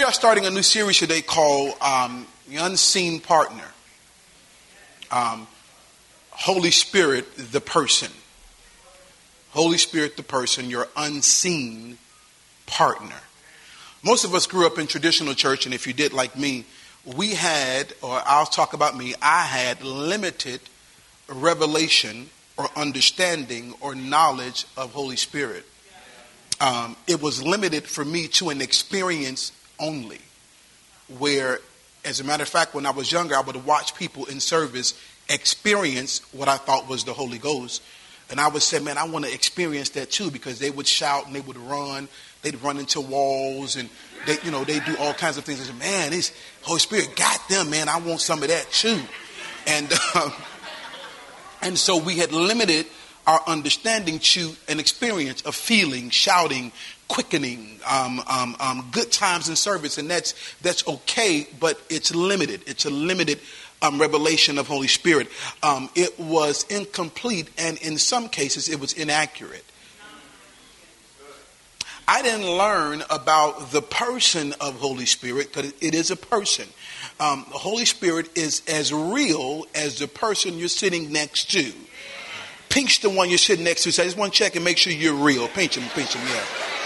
We are starting a new series today called um, The Unseen Partner. Um, Holy Spirit, the person. Holy Spirit, the person, your unseen partner. Most of us grew up in traditional church, and if you did like me, we had, or I'll talk about me, I had limited revelation or understanding or knowledge of Holy Spirit. Um, it was limited for me to an experience only, where, as a matter of fact, when I was younger, I would watch people in service experience what I thought was the Holy Ghost. And I would say, man, I want to experience that too because they would shout and they would run. They'd run into walls and they, you know, they do all kinds of things. I said, man, this Holy Spirit got them, man. I want some of that too. And, um, and so we had limited our understanding to an experience of feeling, shouting, quickening, um, um, um, good times in service, and that's that's okay, but it's limited. It's a limited um, revelation of Holy Spirit. Um, it was incomplete, and in some cases, it was inaccurate. I didn't learn about the person of Holy Spirit because it is a person. Um, the Holy Spirit is as real as the person you're sitting next to. Pinch the one you're sitting next to. Say, I just want to check and make sure you're real. Pinch him, pinch him, yeah.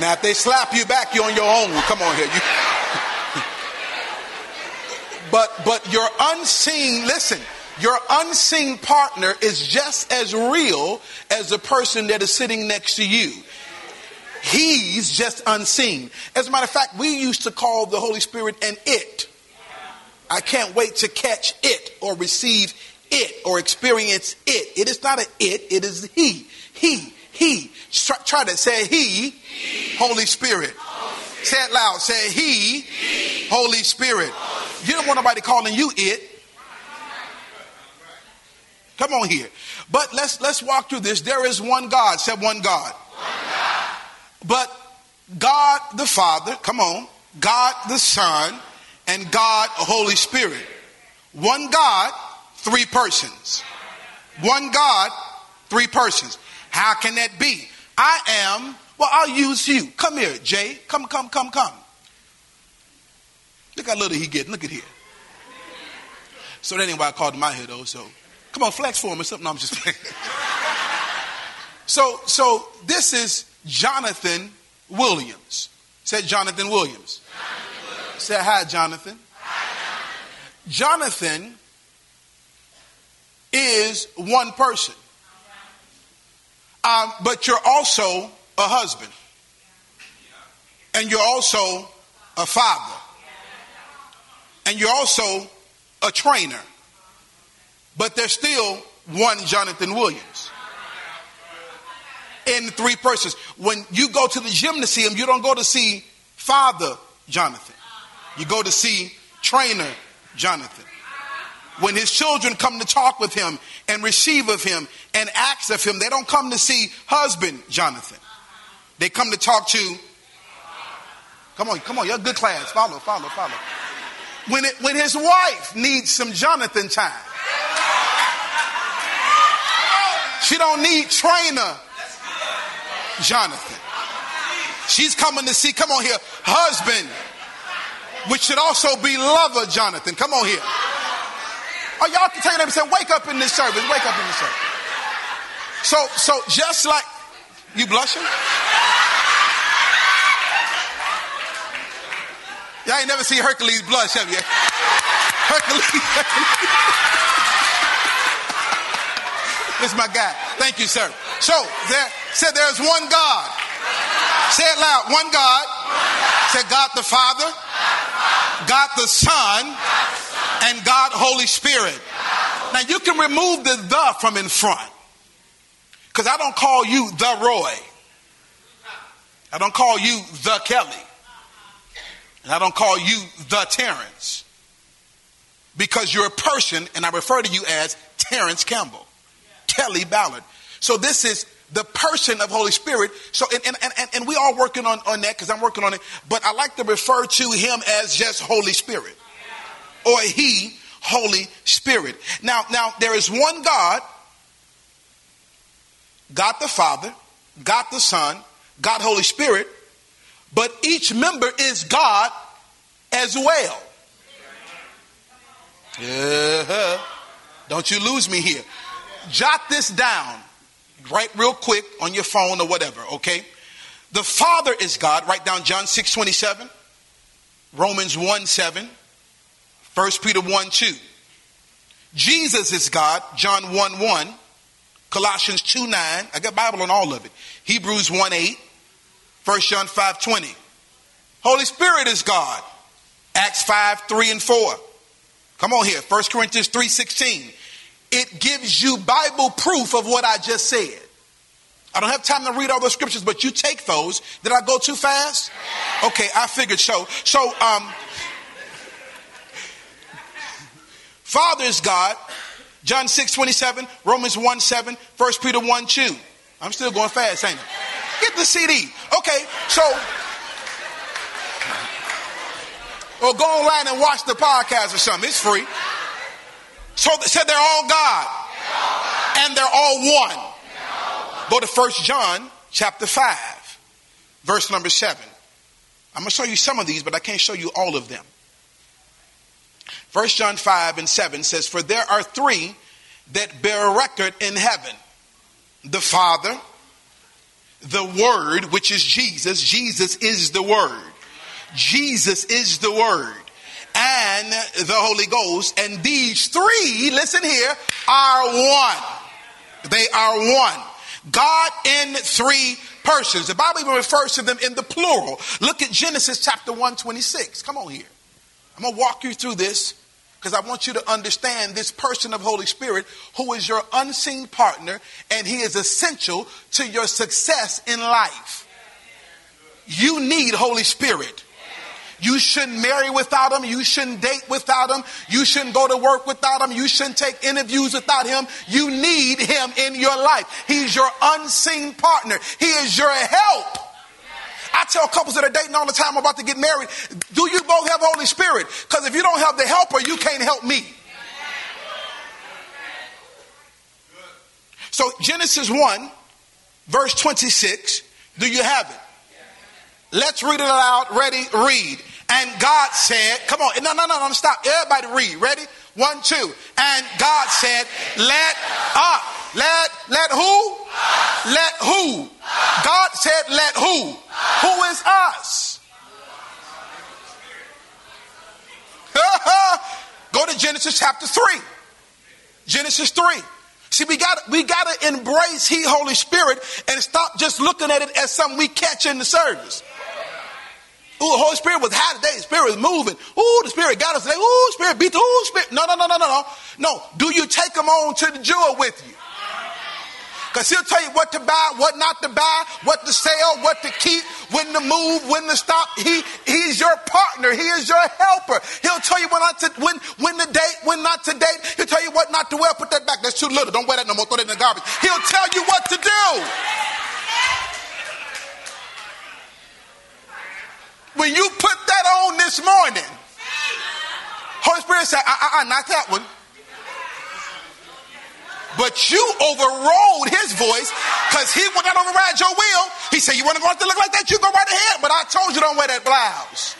Now, if they slap you back, you're on your own. Come on here. You... but but your unseen, listen, your unseen partner is just as real as the person that is sitting next to you. He's just unseen. As a matter of fact, we used to call the Holy Spirit an it. I can't wait to catch it or receive it or experience it. It is not an it, it is he. He, he. Try, try to say he, he. Holy, Spirit. Holy Spirit. Say it loud. Say he, he. Holy, Spirit. Holy. You don't want nobody calling you it. Come on here. But let's let's walk through this. There is one God. Said one God. One God. But God the Father, come on, God the Son, and God, Holy Spirit. One God, three persons. One God, three persons. How can that be? I am, well, I'll use you. Come here, Jay. Come, come, come, come. Look how little he getting. Look at here. So that ain't why I called him out here, though. So come on, flex for him or something. No, I'm just playing. so, so this is Jonathan Williams. Said Jonathan Williams. Say hi, Jonathan. Hi, Jonathan. Jonathan is one person. Um, but you're also a husband. And you're also a father. And you're also a trainer. But there's still one Jonathan Williams. In three persons. When you go to the gymnasium, you don't go to see Father Jonathan. You go to see trainer Jonathan. When his children come to talk with him and receive of him and ask of him, they don't come to see husband Jonathan. They come to talk to. Come on, come on, you're a good class. Follow, follow, follow. When it, when his wife needs some Jonathan time, she don't need trainer Jonathan. She's coming to see. Come on here, husband which should also be lover Jonathan. Come on here. Oh, y'all can take them and say, wake up in this service. Wake up in this service. So, so just like you blushing? Y'all ain't never seen Hercules blush, have you? Hercules. this is my guy. Thank you, sir. So there said there's one God. Say it loud. One God. Said God the Father. God the Son, and God Holy Spirit. Now you can remove the the from in front. Because I don't call you the Roy. I don't call you the Kelly. And I don't call you the Terrence. Because you're a person, and I refer to you as Terrence Campbell, Kelly Ballard. So this is the person of Holy Spirit. So, and, and, and, and we are working on, on that because I'm working on it, but I like to refer to him as just Holy Spirit or he, Holy Spirit. Now, now there is one God, God the Father, God the Son, God, Holy Spirit, but each member is God as well. Yeah. Don't you lose me here. Jot this down. Write real quick on your phone or whatever, okay? The Father is God. Write down John 6 27, Romans 1 7, 1 Peter 1 2. Jesus is God, John 1 1, Colossians 2 9. I got Bible on all of it. Hebrews 1 8, 1 John 5 20. Holy Spirit is God, Acts 5 3 and 4. Come on here, 1 Corinthians 3 16. It gives you Bible proof of what I just said. I don't have time to read all the scriptures, but you take those. Did I go too fast? Okay, I figured so. So, um, Father is God, John 6 27, Romans 1 7, 1 Peter 1 2. I'm still going fast, ain't I? Get the CD. Okay, so. Or go online and watch the podcast or something. It's free. So they said they're all God. And they're all one. Go to First John chapter 5, verse number 7. I'm going to show you some of these, but I can't show you all of them. First John 5 and 7 says, For there are three that bear record in heaven the Father, the Word, which is Jesus. Jesus is the Word. Jesus is the Word. And the Holy Ghost. And these three, listen here, are one. They are one. God in three persons. The Bible even refers to them in the plural. Look at Genesis chapter 126. Come on here. I'm going to walk you through this because I want you to understand this person of Holy Spirit who is your unseen partner and he is essential to your success in life. You need Holy Spirit. You shouldn't marry without him. You shouldn't date without him. You shouldn't go to work without him. You shouldn't take interviews without him. You need him in your life. He's your unseen partner. He is your help. I tell couples that are dating all the time about to get married, do you both have Holy Spirit? Because if you don't have the helper, you can't help me. So Genesis 1, verse 26, do you have it? Let's read it aloud. Ready? Read. And God said, come on, no, no, no, no, stop. Everybody read. Ready? One, two. And God said, let up. Let, let who? Let who? God said, let who? Who is us? Go to Genesis chapter 3. Genesis 3. See, we got we got to embrace He, Holy Spirit, and stop just looking at it as something we catch in the service. Ooh, the Holy Spirit was high today. The Spirit was moving. Ooh, the Spirit got us today. Ooh, Spirit beat the Ooh, Spirit. No, no, no, no, no, no. No. Do you take them on to the jewel with you? Because he'll tell you what to buy, what not to buy, what to sell, what to keep, when to move, when to stop. He he's your partner. He is your helper. He'll tell you when not to when when to date, when not to date. He'll tell you what not to wear. Put that back. That's too little. Don't wear that no more. Throw that in the garbage. He'll tell you what to do. When you put that on this morning, Holy Spirit said, uh, uh, not that one. But you overrode his voice because he would not override your will. He said, You want to go out to look like that? You go right ahead. But I told you don't wear that blouse.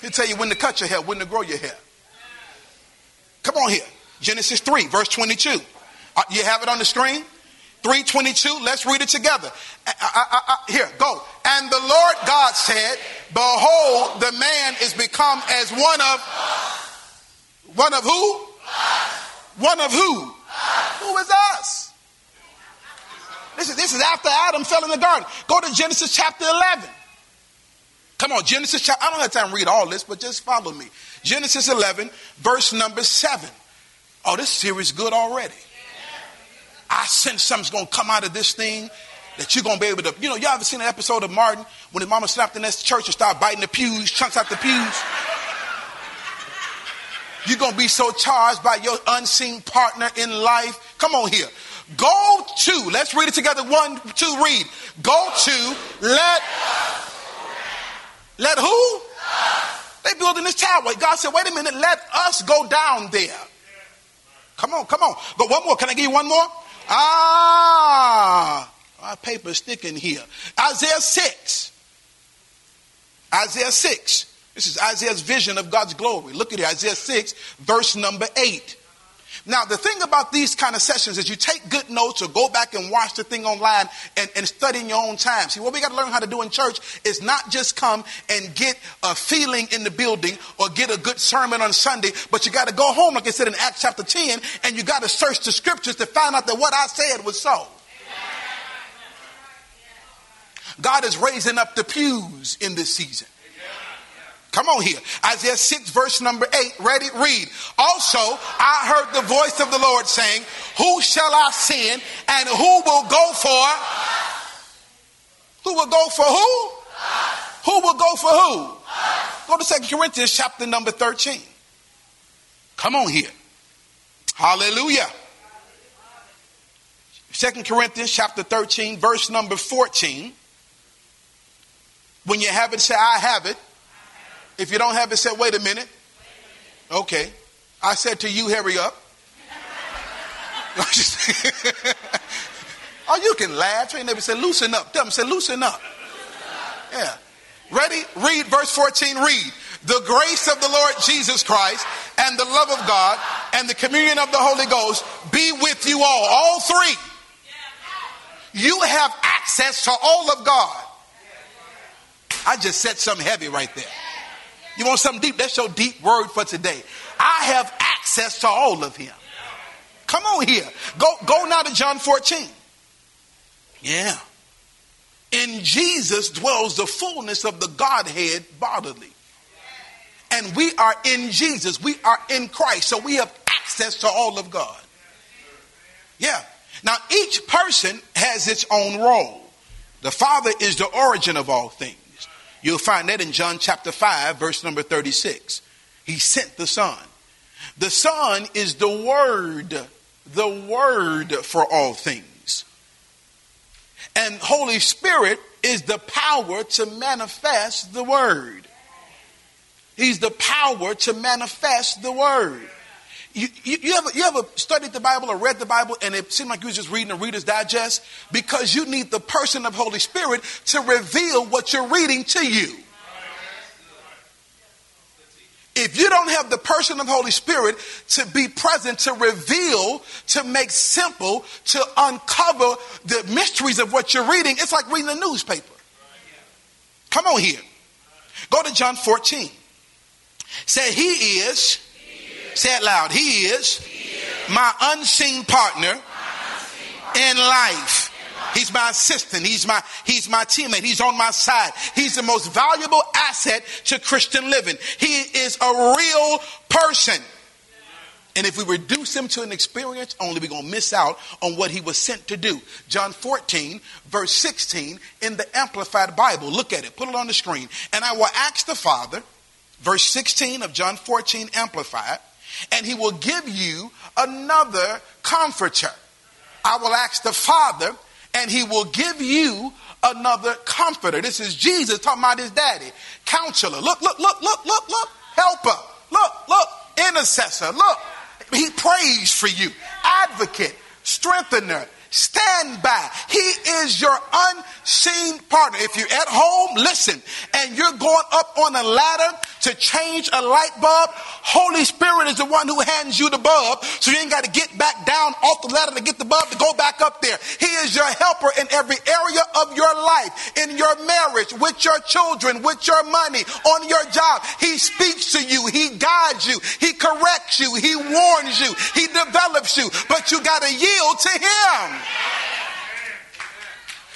He'll tell you when to cut your hair, when to grow your hair. Come on here. Genesis 3, verse 22. Uh, you have it on the screen? 322. Let's read it together. I, I, here, go. And the Lord God said, Behold, the man is become as one of one of who? One of who? Who is us? This is this is after Adam fell in the garden. Go to Genesis chapter 11. Come on, Genesis chapter. I don't have time to read all this, but just follow me. Genesis 11, verse number 7. Oh, this series is good already. I sense something's going to come out of this thing that you're going to be able to. You know, y'all ever seen an episode of Martin when his mama slapped in that church and started biting the pews, chunks out the pews? You're going to be so charged by your unseen partner in life. Come on here. Go to, let's read it together. One, two, read. Go to, let, let who? They building this tower. God said, wait a minute, let us go down there. Come on, come on. Go one more. Can I give you one more? Ah, my paper's sticking here. Isaiah 6. Isaiah 6. This is Isaiah's vision of God's glory. Look at it, Isaiah 6, verse number 8. Now, the thing about these kind of sessions is you take good notes or go back and watch the thing online and, and study in your own time. See, what we got to learn how to do in church is not just come and get a feeling in the building or get a good sermon on Sunday, but you got to go home, like I said in Acts chapter 10, and you got to search the scriptures to find out that what I said was so. God is raising up the pews in this season. Come on here. Isaiah 6, verse number 8. Ready? Read. Also, I heard the voice of the Lord saying, Who shall I send and who will go for? Who will go for who? Who will go for who? Go to Second Corinthians chapter number 13. Come on here. Hallelujah. Second Corinthians chapter 13, verse number 14. When you have it, say, I have it. If you don't have it, say, wait a minute. Okay. I said to you, hurry up. oh, you can laugh. Your neighbor say, loosen up. Tell them, say, loosen up. Yeah. Ready? Read verse 14. Read. The grace of the Lord Jesus Christ and the love of God and the communion of the Holy Ghost be with you all. All three. You have access to all of God. I just said something heavy right there. You want something deep? That's your deep word for today. I have access to all of him. Come on here. Go, go now to John 14. Yeah. In Jesus dwells the fullness of the Godhead bodily. And we are in Jesus. We are in Christ. So we have access to all of God. Yeah. Now, each person has its own role. The Father is the origin of all things. You'll find that in John chapter 5, verse number 36. He sent the Son. The Son is the Word, the Word for all things. And Holy Spirit is the power to manifest the Word. He's the power to manifest the Word. You, you, you, ever, you ever studied the Bible or read the Bible and it seemed like you was just reading a Reader's Digest? Because you need the person of Holy Spirit to reveal what you're reading to you. If you don't have the person of Holy Spirit to be present, to reveal, to make simple, to uncover the mysteries of what you're reading, it's like reading a newspaper. Come on here. Go to John 14. Say, He is Say it loud. He is, my unseen partner, in life. He's my assistant. He's my, he's my teammate. He's on my side. He's the most valuable asset to Christian living. He is a real person. And if we reduce him to an experience only, we're going to miss out on what he was sent to do. John 14, verse 16 in the Amplified Bible. Look at it. Put it on the screen. And I will ask the Father, verse 16 of John 14, Amplified and he will give you another comforter. I will ask the Father, and he will give you another comforter. This is Jesus talking about his daddy. Counselor. Look, look, look, look, look, look. Helper. Look, look. Intercessor. Look. He prays for you. Advocate. Strengthener stand by. He is your unseen partner. If you're at home, listen, and you're going up on a ladder to change a light bulb, Holy Spirit is the one who hands you the bulb, so you ain't got to get back down off the ladder to get the bulb to go back up there. He is your helper in every area of your life, in your marriage, with your children, with your money, on your job. He speaks to you, he guides you, he corrects you, he warns you, he develops you, but you got to yield to him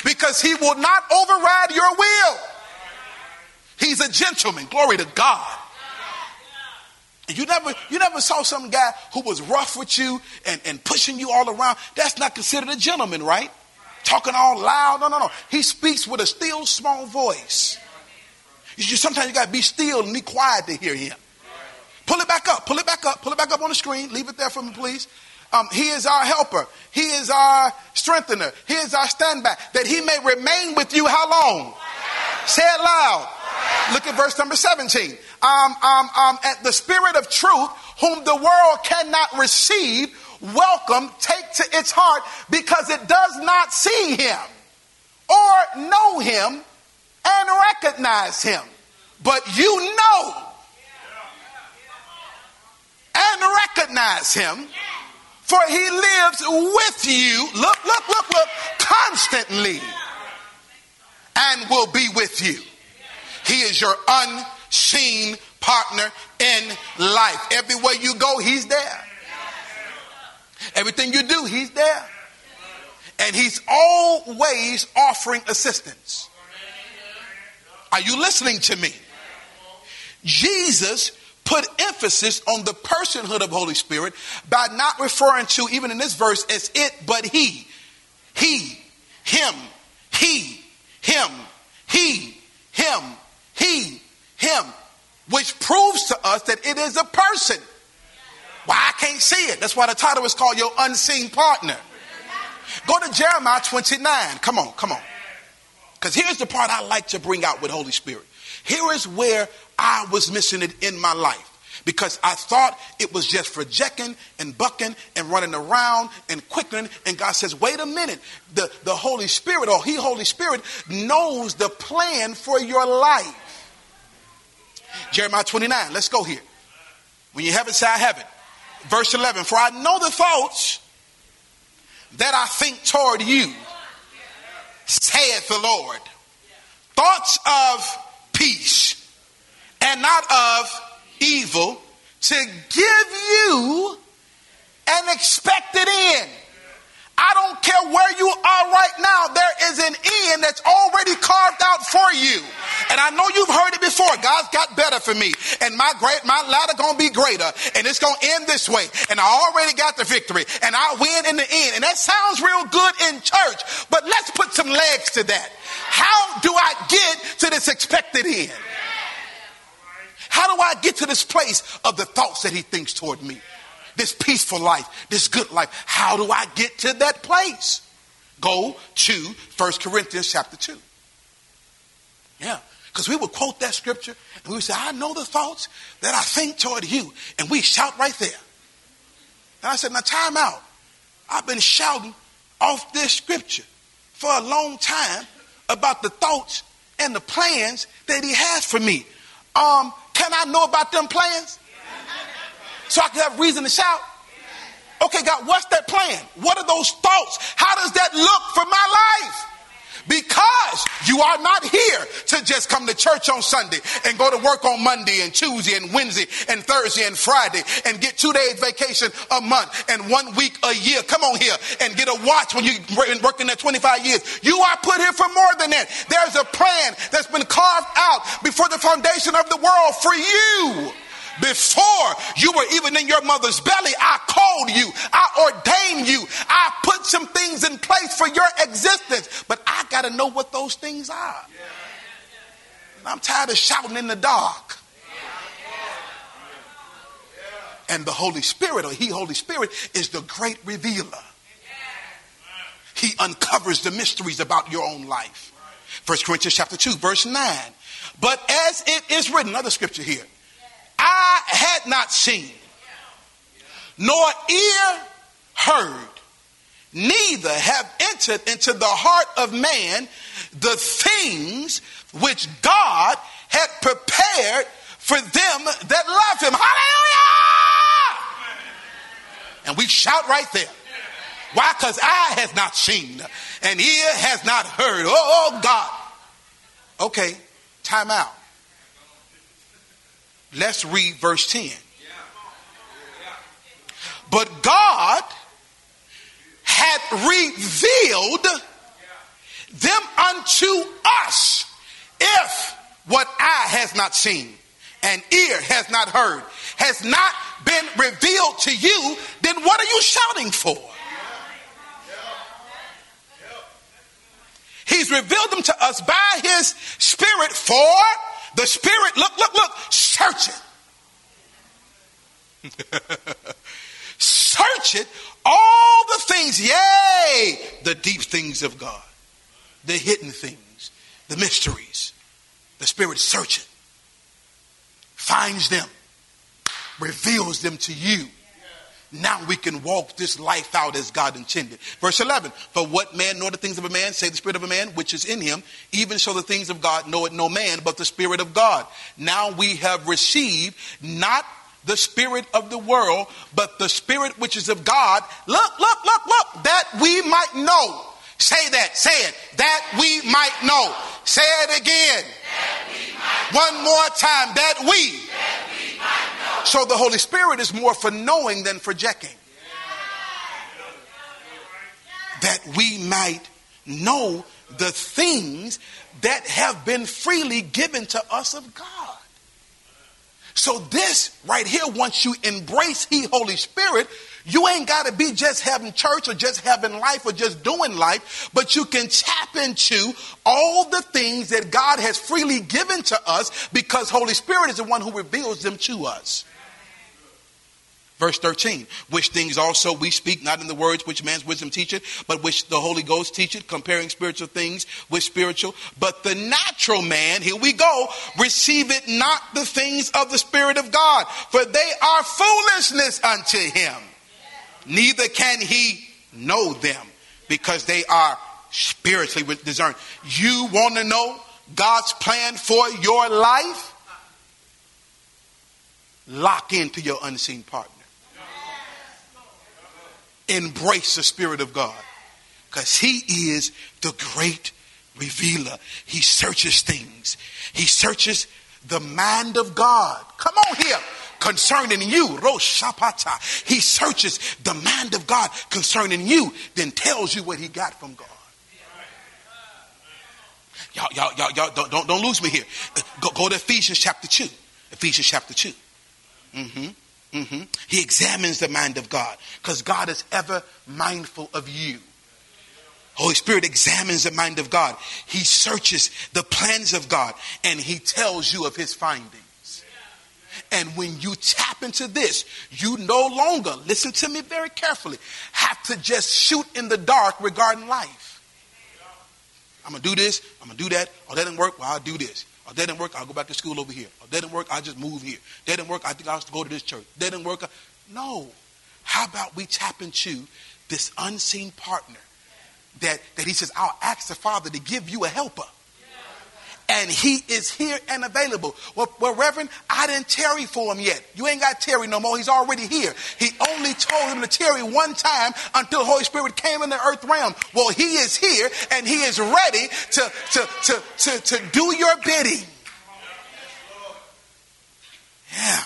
because he will not override your will. He's a gentleman. Glory to God. You never, you never saw some guy who was rough with you and, and pushing you all around. That's not considered a gentleman, right? Talking all loud. No, no, no. He speaks with a still small voice. You, sometimes you got to be still and be quiet to hear him. Pull it back up. Pull it back up. Pull it back up on the screen. Leave it there for me, please. Um, he is our helper. He is our strengthener. He is our stand standby. That he may remain with you how long? Say it loud. Look at verse number 17. Um, um, um, at the Spirit of truth, whom the world cannot receive, welcome, take to its heart, because it does not see him or know him and recognize him. But you know and recognize him, for he lives with you. Look, look, look, look, constantly, and will be with you. He is your unseen partner in life. Everywhere you go, he's there. Everything you do, he's there. And he's always offering assistance. Are you listening to me? Jesus put emphasis on the personhood of Holy Spirit by not referring to, even in this verse, as it, but he. He, him, he, him, he, him, he, him, which proves to us that it is a person. Why I can't see it. That's why the title is called Your Unseen Partner. Go to Jeremiah 29. Come on, come on. Because here's the part I like to bring out with Holy Spirit. Here is where I was missing it in my life because I thought it was just for jacking and bucking and running around and quickening. And God says, wait a minute. The, the Holy Spirit or He, Holy Spirit, knows the plan for your life. Jeremiah 29, let's go here. When you have it, say, I have it. Verse 11, for I know the thoughts that I think toward you, saith the Lord. Thoughts of peace and not of evil to give you an expected end. I don't care where you are right now, there is an end that's already carved out for you. And I know you've heard it before. God's got better for me. And my great my ladder gonna be greater. And it's gonna end this way. And I already got the victory. And I win in the end. And that sounds real good in church. But let's put some legs to that. How do I get to this expected end? How do I get to this place of the thoughts that he thinks toward me? This peaceful life, this good life. How do I get to that place? Go to 1 Corinthians chapter 2. Yeah. Because we would quote that scripture and we would say, I know the thoughts that I think toward you. And we shout right there. And I said, now time out. I've been shouting off this scripture for a long time about the thoughts and the plans that he has for me. Um, can I know about them plans? So I can have reason to shout? Okay, God, what's that plan? What are those thoughts? How does that look for my life? Because you are not here to just come to church on Sunday and go to work on Monday and Tuesday and Wednesday and Thursday and Friday and get two days vacation a month and one week a year. Come on here and get a watch when you've been working there 25 years. You are put here for more than that. There's a plan that's been carved out before the foundation of the world for you. Before you were even in your mother's belly, I called you, I ordained you, I put some things in place for your existence. But I got to know what those things are. I'm tired of shouting in the dark. And the Holy Spirit, or He, Holy Spirit, is the great revealer. He uncovers the mysteries about your own life. First Corinthians chapter 2, verse 9. But as it is written, another scripture here eye had not seen, nor ear heard, neither have entered into the heart of man the things which God had prepared for them that love him. Hallelujah! And we shout right there. Why? Because eye has not seen and ear has not heard. Oh God. Okay, time out. Let's read verse 10. But God had revealed them unto us if what eye has not seen and ear has not heard has not been revealed to you, then what are you shouting for? He's revealed them to us by his spirit for the Spirit, look, look, look, search it. search it, all the things, yay, the deep things of God, the hidden things, the mysteries. The Spirit search it. finds them, reveals them to you. Now we can walk this life out as God intended. Verse 11, for what man know the things of a man, say the spirit of a man, which is in him, even so the things of God know it no man, but the spirit of God. Now we have received not the spirit of the world, but the spirit which is of God. Look, look, look, look, that we might know. Say that, say it, that we might know. Say it again. One more time, that we. So the Holy Spirit is more for knowing than for checking. That we might know the things that have been freely given to us of God. So this right here, once you embrace He, Holy Spirit, you ain't got to be just having church or just having life or just doing life, but you can tap into all the things that God has freely given to us because Holy Spirit is the one who reveals them to us. Verse 13, which things also we speak not in the words which man's wisdom teacheth, but which the Holy Ghost teacheth, comparing spiritual things with spiritual. But the natural man, here we go, receiveth not the things of the Spirit of God, for they are foolishness unto him. Neither can he know them, because they are spiritually discerned. You want to know God's plan for your life? Lock into your unseen partner embrace the Spirit of God because He is the great revealer. He searches things, He searches the mind of God. Come on here. Concerning you, Roshapata. He searches the mind of God concerning you, then tells you what he got from God. Y'all, y'all, y'all, y'all don't, don't, don't lose me here. Go, go to Ephesians chapter 2. Ephesians chapter 2. Mm-hmm. Mm-hmm. He examines the mind of God because God is ever mindful of you. Holy Spirit examines the mind of God. He searches the plans of God and he tells you of his findings. And when you tap into this, you no longer, listen to me very carefully, have to just shoot in the dark regarding life. I'm going to do this, I'm going to do that. Oh, that didn't work. Well, I'll do this. Oh, that didn't work. I'll go back to school over here. Oh, that didn't work. I'll just move here. That didn't work. I think I'll go to this church. That didn't work. No. How about we tap into this unseen partner that, that he says, I'll ask the Father to give you a helper and he is here and available. Well, well, Reverend, I didn't tarry for him yet. You ain't got tarry no more. He's already here. He only told him to tarry one time until the Holy Spirit came in the earth realm. Well, he is here and he is ready to, to, to, to, to do your bidding. Yeah.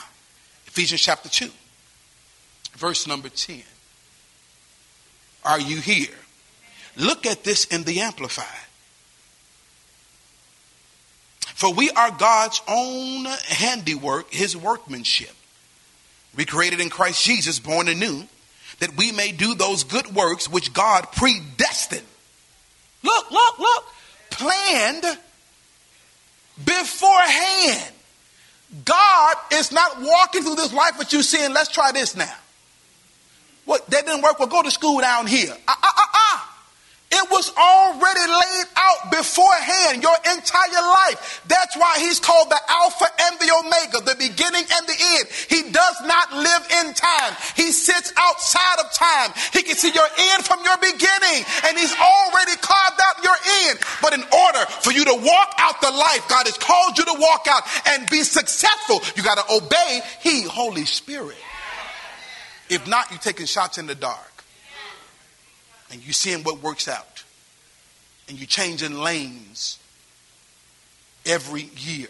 Ephesians chapter 2, verse number 10. Are you here? Look at this in the Amplified. For we are God's own handiwork, his workmanship, recreated in Christ Jesus, born anew, that we may do those good works which God predestined. Look, look, look. Planned beforehand. God is not walking through this life with you saying, let's try this now. What, that didn't work? Well, go to school down here. Uh, uh. It was already laid out beforehand, your entire life. That's why he's called the Alpha and the Omega, the beginning and the end. He does not live in time. He sits outside of time. He can see your end from your beginning, and he's already carved out your end. But in order for you to walk out the life God has called you to walk out and be successful, you got to obey He, Holy Spirit. If not, you're taking shots in the dark and you're seeing what works out. And you're changing lanes every year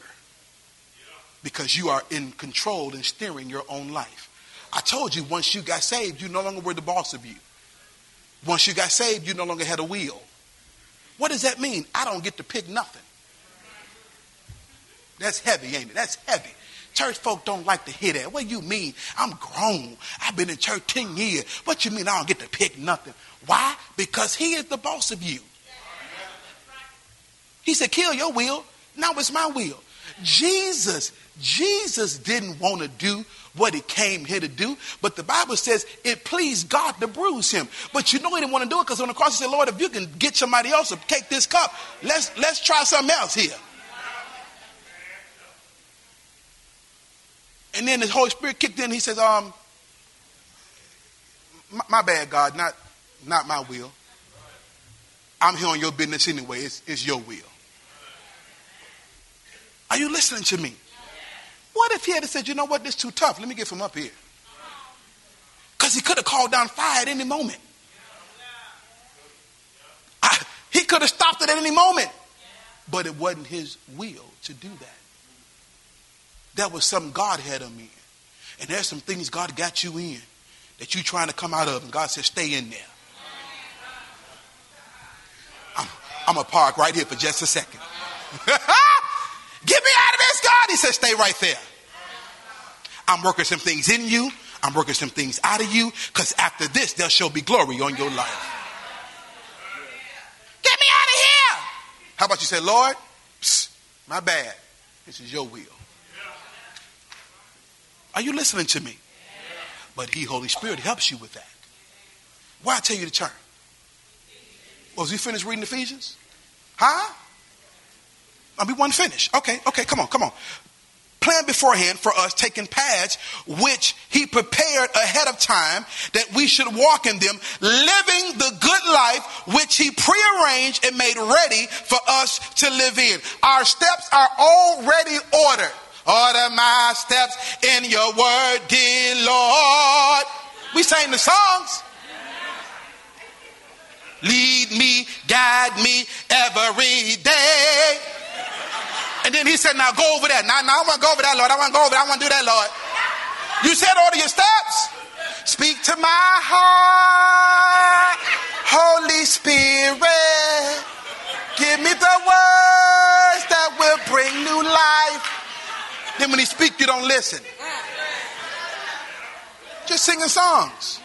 because you are in control and steering your own life. I told you once you got saved, you no longer were the boss of you. Once you got saved, you no longer had a wheel. What does that mean? I don't get to pick nothing. That's heavy, ain't it? That's heavy. Church folk don't like to hear that. What do you mean? I'm grown. I've been in church 10 years. What you mean I don't get to pick nothing? Why? Because he is the boss of you. He said, kill your will. Now it's my will. Jesus, Jesus didn't want to do what he came here to do, but the Bible says it pleased God to bruise him. But you know he didn't want to do it because on the cross he said, Lord, if you can get somebody else to take this cup, let's let's try something else here. And then the Holy Spirit kicked in. He says, um, my, my bad, God, not, not my will. I'm here on your business anyway. It's, it's your will. Are you listening to me? What if he had said, you know what, this is too tough. Let me get from up here. Because he could have called down fire at any moment. I, he could have stopped it at any moment. But it wasn't his will to do that. That was something God had him in. And there's some things God got you in that you're trying to come out of. And God says, stay in there. I'm, going to park right here for just a second. Get me out of this, God. He says, stay right there. I'm working some things in you. I'm working some things out of you because after this, there shall be glory on your life. Get me out of here. How about you say, Lord, psst, my bad. This is your will. Are you listening to me? But He, Holy Spirit, helps you with that. Why I tell you to turn? Was he finished reading Ephesians? Huh? I mean, one finish. Okay, okay, come on, come on planned beforehand for us, taking paths which he prepared ahead of time that we should walk in them, living the good life which he prearranged and made ready for us to live in. Our steps are already ordered. Order my steps in your word, dear Lord. We sang the songs. Lead me, guide me every day. And then he said, Now go over there. Now, now I want to go over there, Lord. I want to go over there. I want to do that, Lord. You said order your steps. Speak to my heart, Holy Spirit. Give me the words that will bring new life. Then when he speaks, you don't listen. Just singing songs.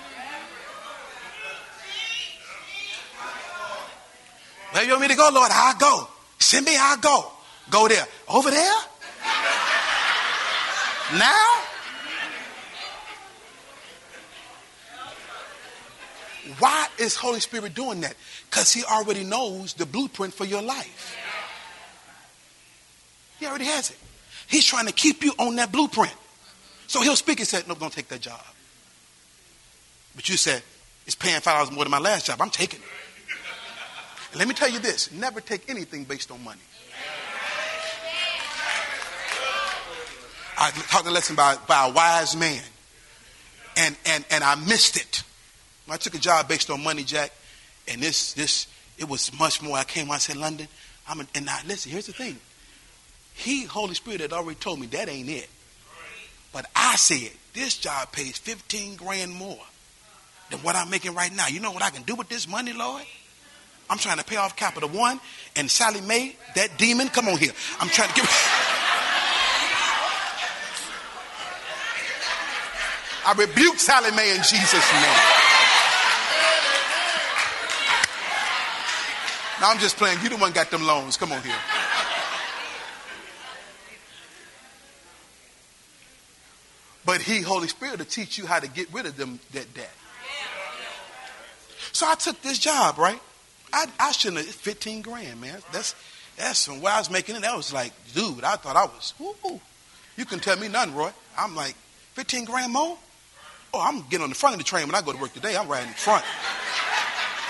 Where you want me to go, Lord? I'll go. Send me, I'll go. Go there. Over there? Now? Why is Holy Spirit doing that? Because he already knows the blueprint for your life. He already has it. He's trying to keep you on that blueprint. So he'll speak and say, No, don't take that job. But you said, It's paying $5 more than my last job. I'm taking it. Let me tell you this never take anything based on money. I taught a lesson by, by a wise man, and, and, and I missed it. I took a job based on money, Jack, and this, this it was much more. I came, I said, London, I'm a, and now listen, here's the thing. He, Holy Spirit, had already told me that ain't it. But I said, this job pays 15 grand more than what I'm making right now. You know what I can do with this money, Lord? I'm trying to pay off Capital One and Sallie Mae, that demon. Come on here. I'm trying to give. I rebuke Sallie Mae in Jesus' name. Now I'm just playing. You the one got them loans. Come on here. But he, Holy Spirit, to teach you how to get rid of them that debt. So I took this job, right? I, I shouldn't have 15 grand, man. That's that's where I was making it. That was like, dude, I thought I was, woo, You can tell me nothing, Roy. I'm like, 15 grand more? Oh, I'm getting on the front of the train when I go to work today. I'm riding in front.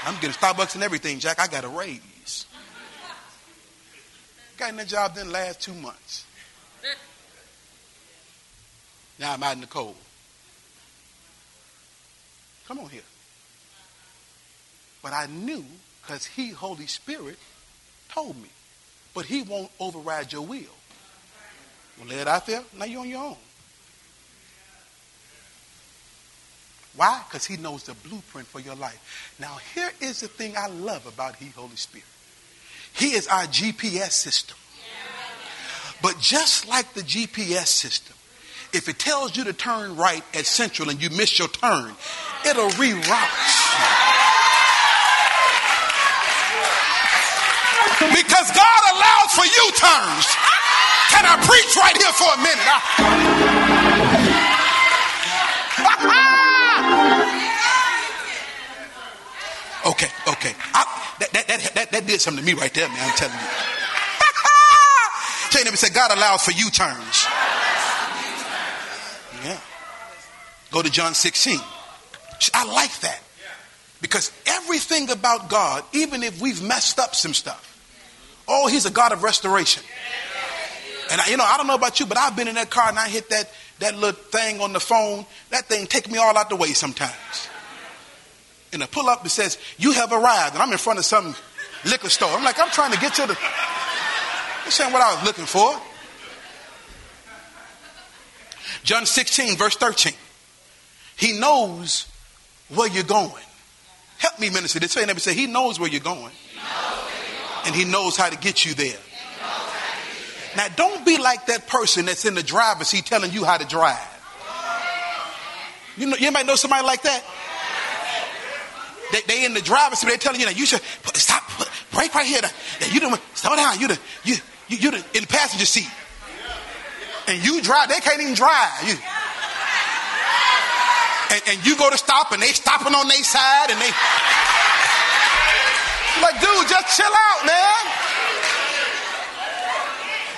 I'm getting Starbucks and everything, Jack. I got a raise. Got in that job didn't last two months. Now I'm out in the cold. Come on here. But I knew because he, Holy Spirit, told me. But he won't override your will. Well, lay it out there. Now you're on your own. Why? Because he knows the blueprint for your life. Now, here is the thing I love about He, Holy Spirit. He is our GPS system. But just like the GPS system, if it tells you to turn right at Central and you miss your turn, it'll reroute Because God allows for U-turns. Can I preach right here for a minute? I... Okay, okay. I, that, that, that, that, did something to me right there, man. I'm telling you. You, said God allows for U turns. Yeah. Go to John 16. I like that. Because everything about God, even if we've messed up some stuff, oh, he's a God of restoration. And I, you know, I don't know about you, but I've been in that car and I hit that, that little thing on the phone. That thing take me all out the way sometimes. And I pull up and says, you have arrived. And I'm in front of some liquor store. I'm like, I'm trying to get to the, this ain't what I was looking for. John 16, verse 13. He knows where you're going. Help me, minister. This say never say he knows where you're going. And he knows how to get you there. Now, don't be like that person that's in the driver's seat telling you how to drive. You know, you might know somebody like that. They, they in the driver's seat. They're telling you that you should stop, brake right here. You don't slow down. You the you you you the, in the passenger seat, and you drive. They can't even drive. You, and, and you go to stop, and they stopping on their side, and they like, dude, just chill out, man.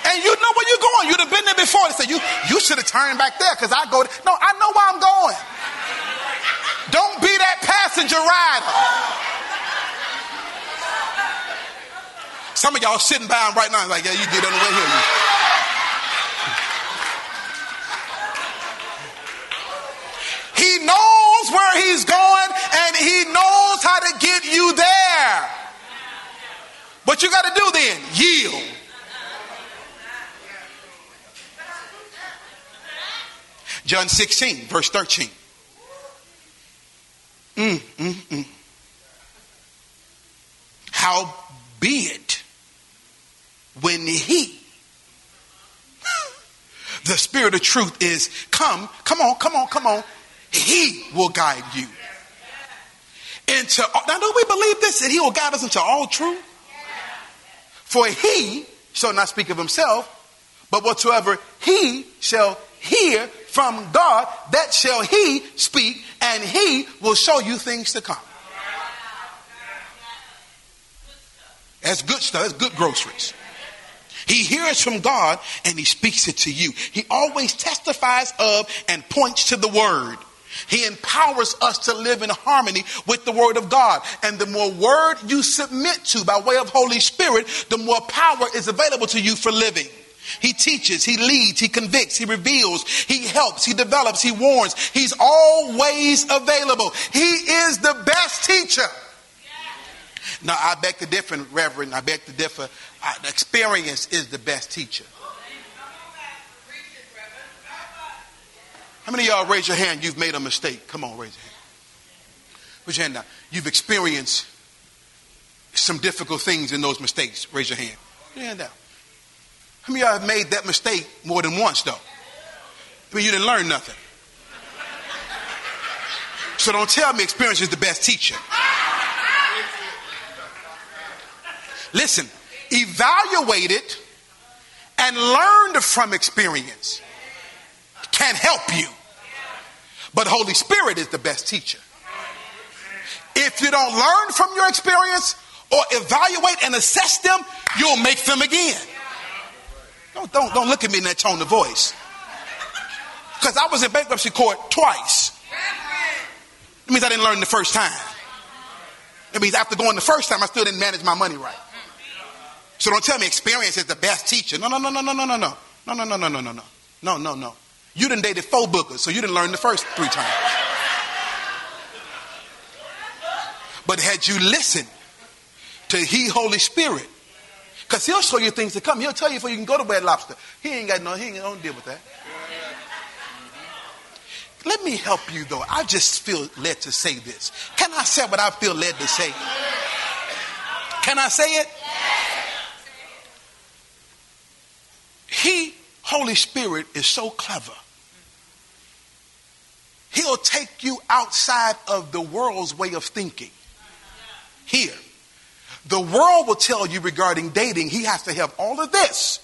And you know where you're going. You'd have been there before. They said, you, you should have turned back there because I go. To, no, I know where I'm going. Don't be that passenger rider. Some of y'all sitting by him right now, like, yeah, you did on the way here. He knows where he's going and he knows how to get you there. What you got to do then? Yield. John 16, verse 13. Mm, mm, mm. How be it when he, the spirit of truth is come, come on, come on, come on, he will guide you into, now do we believe this? That he will guide us into all truth? For he shall not speak of himself, but whatsoever he shall hear from God, that shall he speak, and he will show you things to come. That's good stuff. That's good groceries. He hears from God and he speaks it to you. He always testifies of and points to the word. He empowers us to live in harmony with the Word of God. And the more Word you submit to by way of Holy Spirit, the more power is available to you for living. He teaches, he leads, he convicts, he reveals, he helps, he develops, he warns. He's always available. He is the best teacher. Now, I beg to differ, Reverend. I beg to differ. Experience is the best teacher. How many of y'all raise your hand? You've made a mistake. Come on, raise your hand. Raise your hand now. You've experienced some difficult things in those mistakes. Raise your hand. Put your hand down. How many of y'all have made that mistake more than once, though? I mean, you didn't learn nothing. So don't tell me experience is the best teacher. Listen, evaluate it and learn from experience can help you. But Holy Spirit is the best teacher. If you don't learn from your experience or evaluate and assess them, you'll make them again. Don't, don't, don't look at me in that tone of voice. Because I was in bankruptcy court twice. It means I didn't learn the first time. It means after going the first time, I still didn't manage my money right. So don't tell me experience is the best teacher. No, no, no, no, no, no, no, no. No, no, no, no, no, no, no. No, no, no. You didn't dated four bookers, so you didn't learn the first three times. But had you listened to He, Holy Spirit, because he'll show you things to come. He'll tell you before you can go to Red Lobster. He ain't got no, he ain't don't deal with that. Let me help you though. I just feel led to say this. Can I say what I feel led to say? Can I say it? He, Holy Spirit, is so clever. He'll take you outside of the world's way of thinking. Here. The world will tell you regarding dating, he has to have all of this,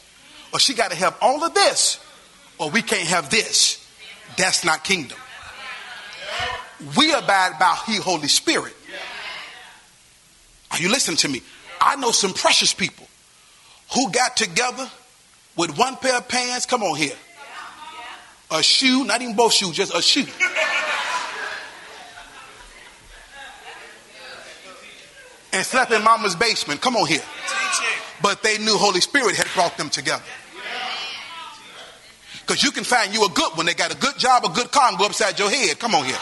or she got to have all of this, or we can't have this. That's not kingdom. We abide by He, Holy Spirit. Are you listening to me? I know some precious people who got together with one pair of pants. Come on here. A shoe, not even both shoes, just a shoe. And slept in mama's basement. Come on here. But they knew Holy Spirit had brought them together. Because you can find you a good one. They got a good job, a good car, and go upside your head. Come on here.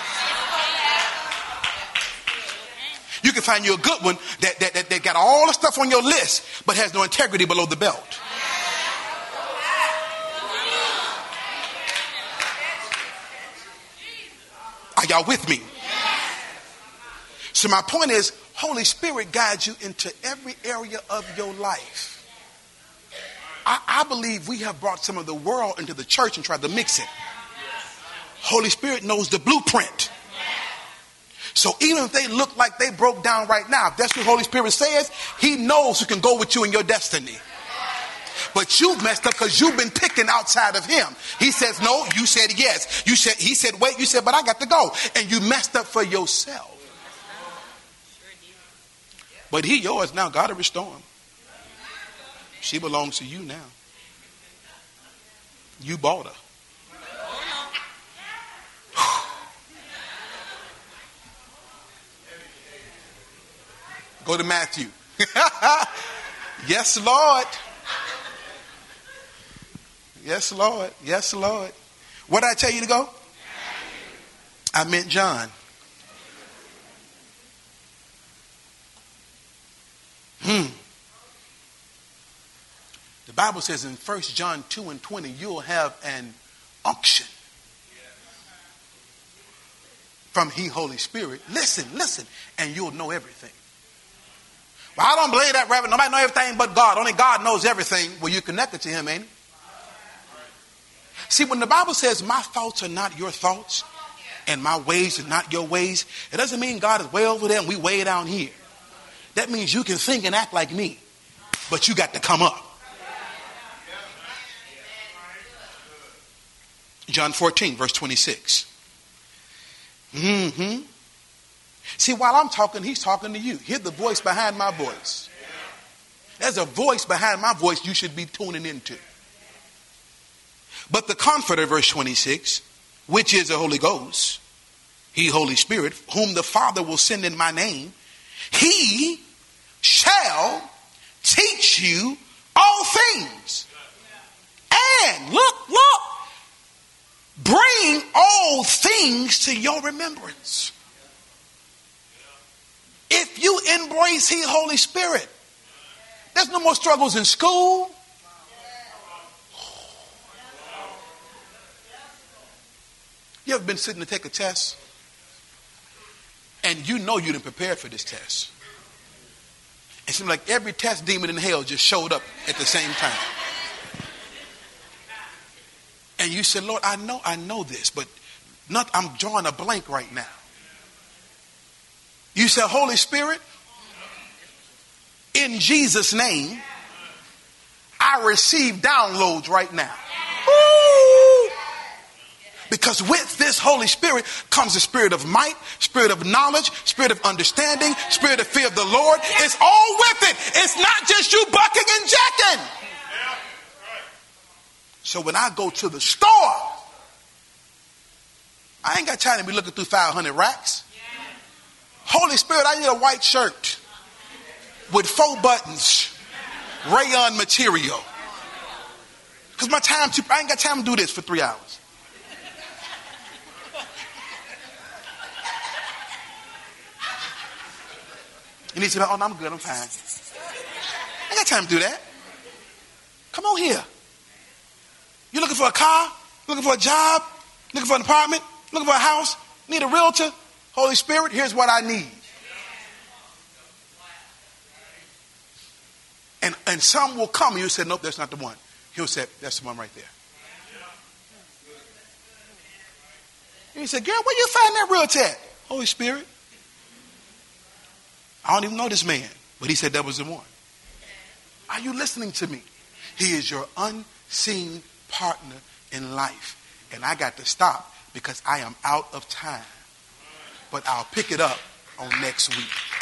You can find you a good one that, that, that, that got all the stuff on your list, but has no integrity below the belt. Are y'all with me? So my point is, Holy Spirit guides you into every area of your life. I, I, believe we have brought some of the world into the church and tried to mix it. Holy Spirit knows the blueprint. So even if they look like they broke down right now, if that's what Holy Spirit says, He knows who can go with you in your destiny. But you've messed up because you've been picking outside of Him. He says no, you said yes. You said He said wait, you said but I got to go, and you messed up for yourself. But He yours now. Got to restore him. She belongs to you now. You bought her. Go to Matthew. yes, Lord. Yes, Lord. Yes, Lord. What did I tell you to go? I meant John. Bible says in 1 John 2 and 20, you'll have an unction from He Holy Spirit. Listen, listen, and you'll know everything. Well, I don't believe that, Reverend. Nobody knows everything but God. Only God knows everything. Well, you're connected to Him, ain't it? See, when the Bible says, My thoughts are not your thoughts, and my ways are not your ways, it doesn't mean God is way over there and we way down here. That means you can think and act like me, but you got to come up. John 14, verse 26. Mm-hmm. See, while I'm talking, he's talking to you. Hear the voice behind my voice. There's a voice behind my voice you should be tuning into. But the Comforter, verse 26, which is the Holy Ghost, He, Holy Spirit, whom the Father will send in my name, He shall teach you all things. And look, look, bring all things to your remembrance. If you embrace He, Holy Spirit, there's no more struggles in school. You ever been sitting to take a test and you know you didn't prepare for this test? It seemed like every test demon in hell just showed up at the same time. And you said, Lord, I know I know this, but not I'm drawing a blank right now. You said, Holy Spirit, in Jesus' name, I receive downloads right now. Because with this Holy Spirit comes the spirit of might, spirit of knowledge, spirit of understanding, spirit of fear of the Lord. It's all with it. It's not just you bucking and jacking. So when I go to the store, I ain't got time to be looking through 500 racks. Holy Spirit, I need a white shirt with four buttons, rayon material. Because my time, too, I ain't got time to do this for three hours. You need to know, oh, no, I'm good, I'm fine. I got time to do that. Come on here. You looking for a car? Looking for a job? Looking for an apartment? Looking for a house? Need a realtor? Holy Spirit, here's what I need. And, and some will come and you say, nope, that's not the one. He'll say, that's the one right there. And he said, girl, where you find that realtor at? Holy Spirit. I don't even know this man, but he said that was the one. Are you listening to me? He is your unseen partner in life. And I got to stop because I am out of time but I'll pick it up on next week.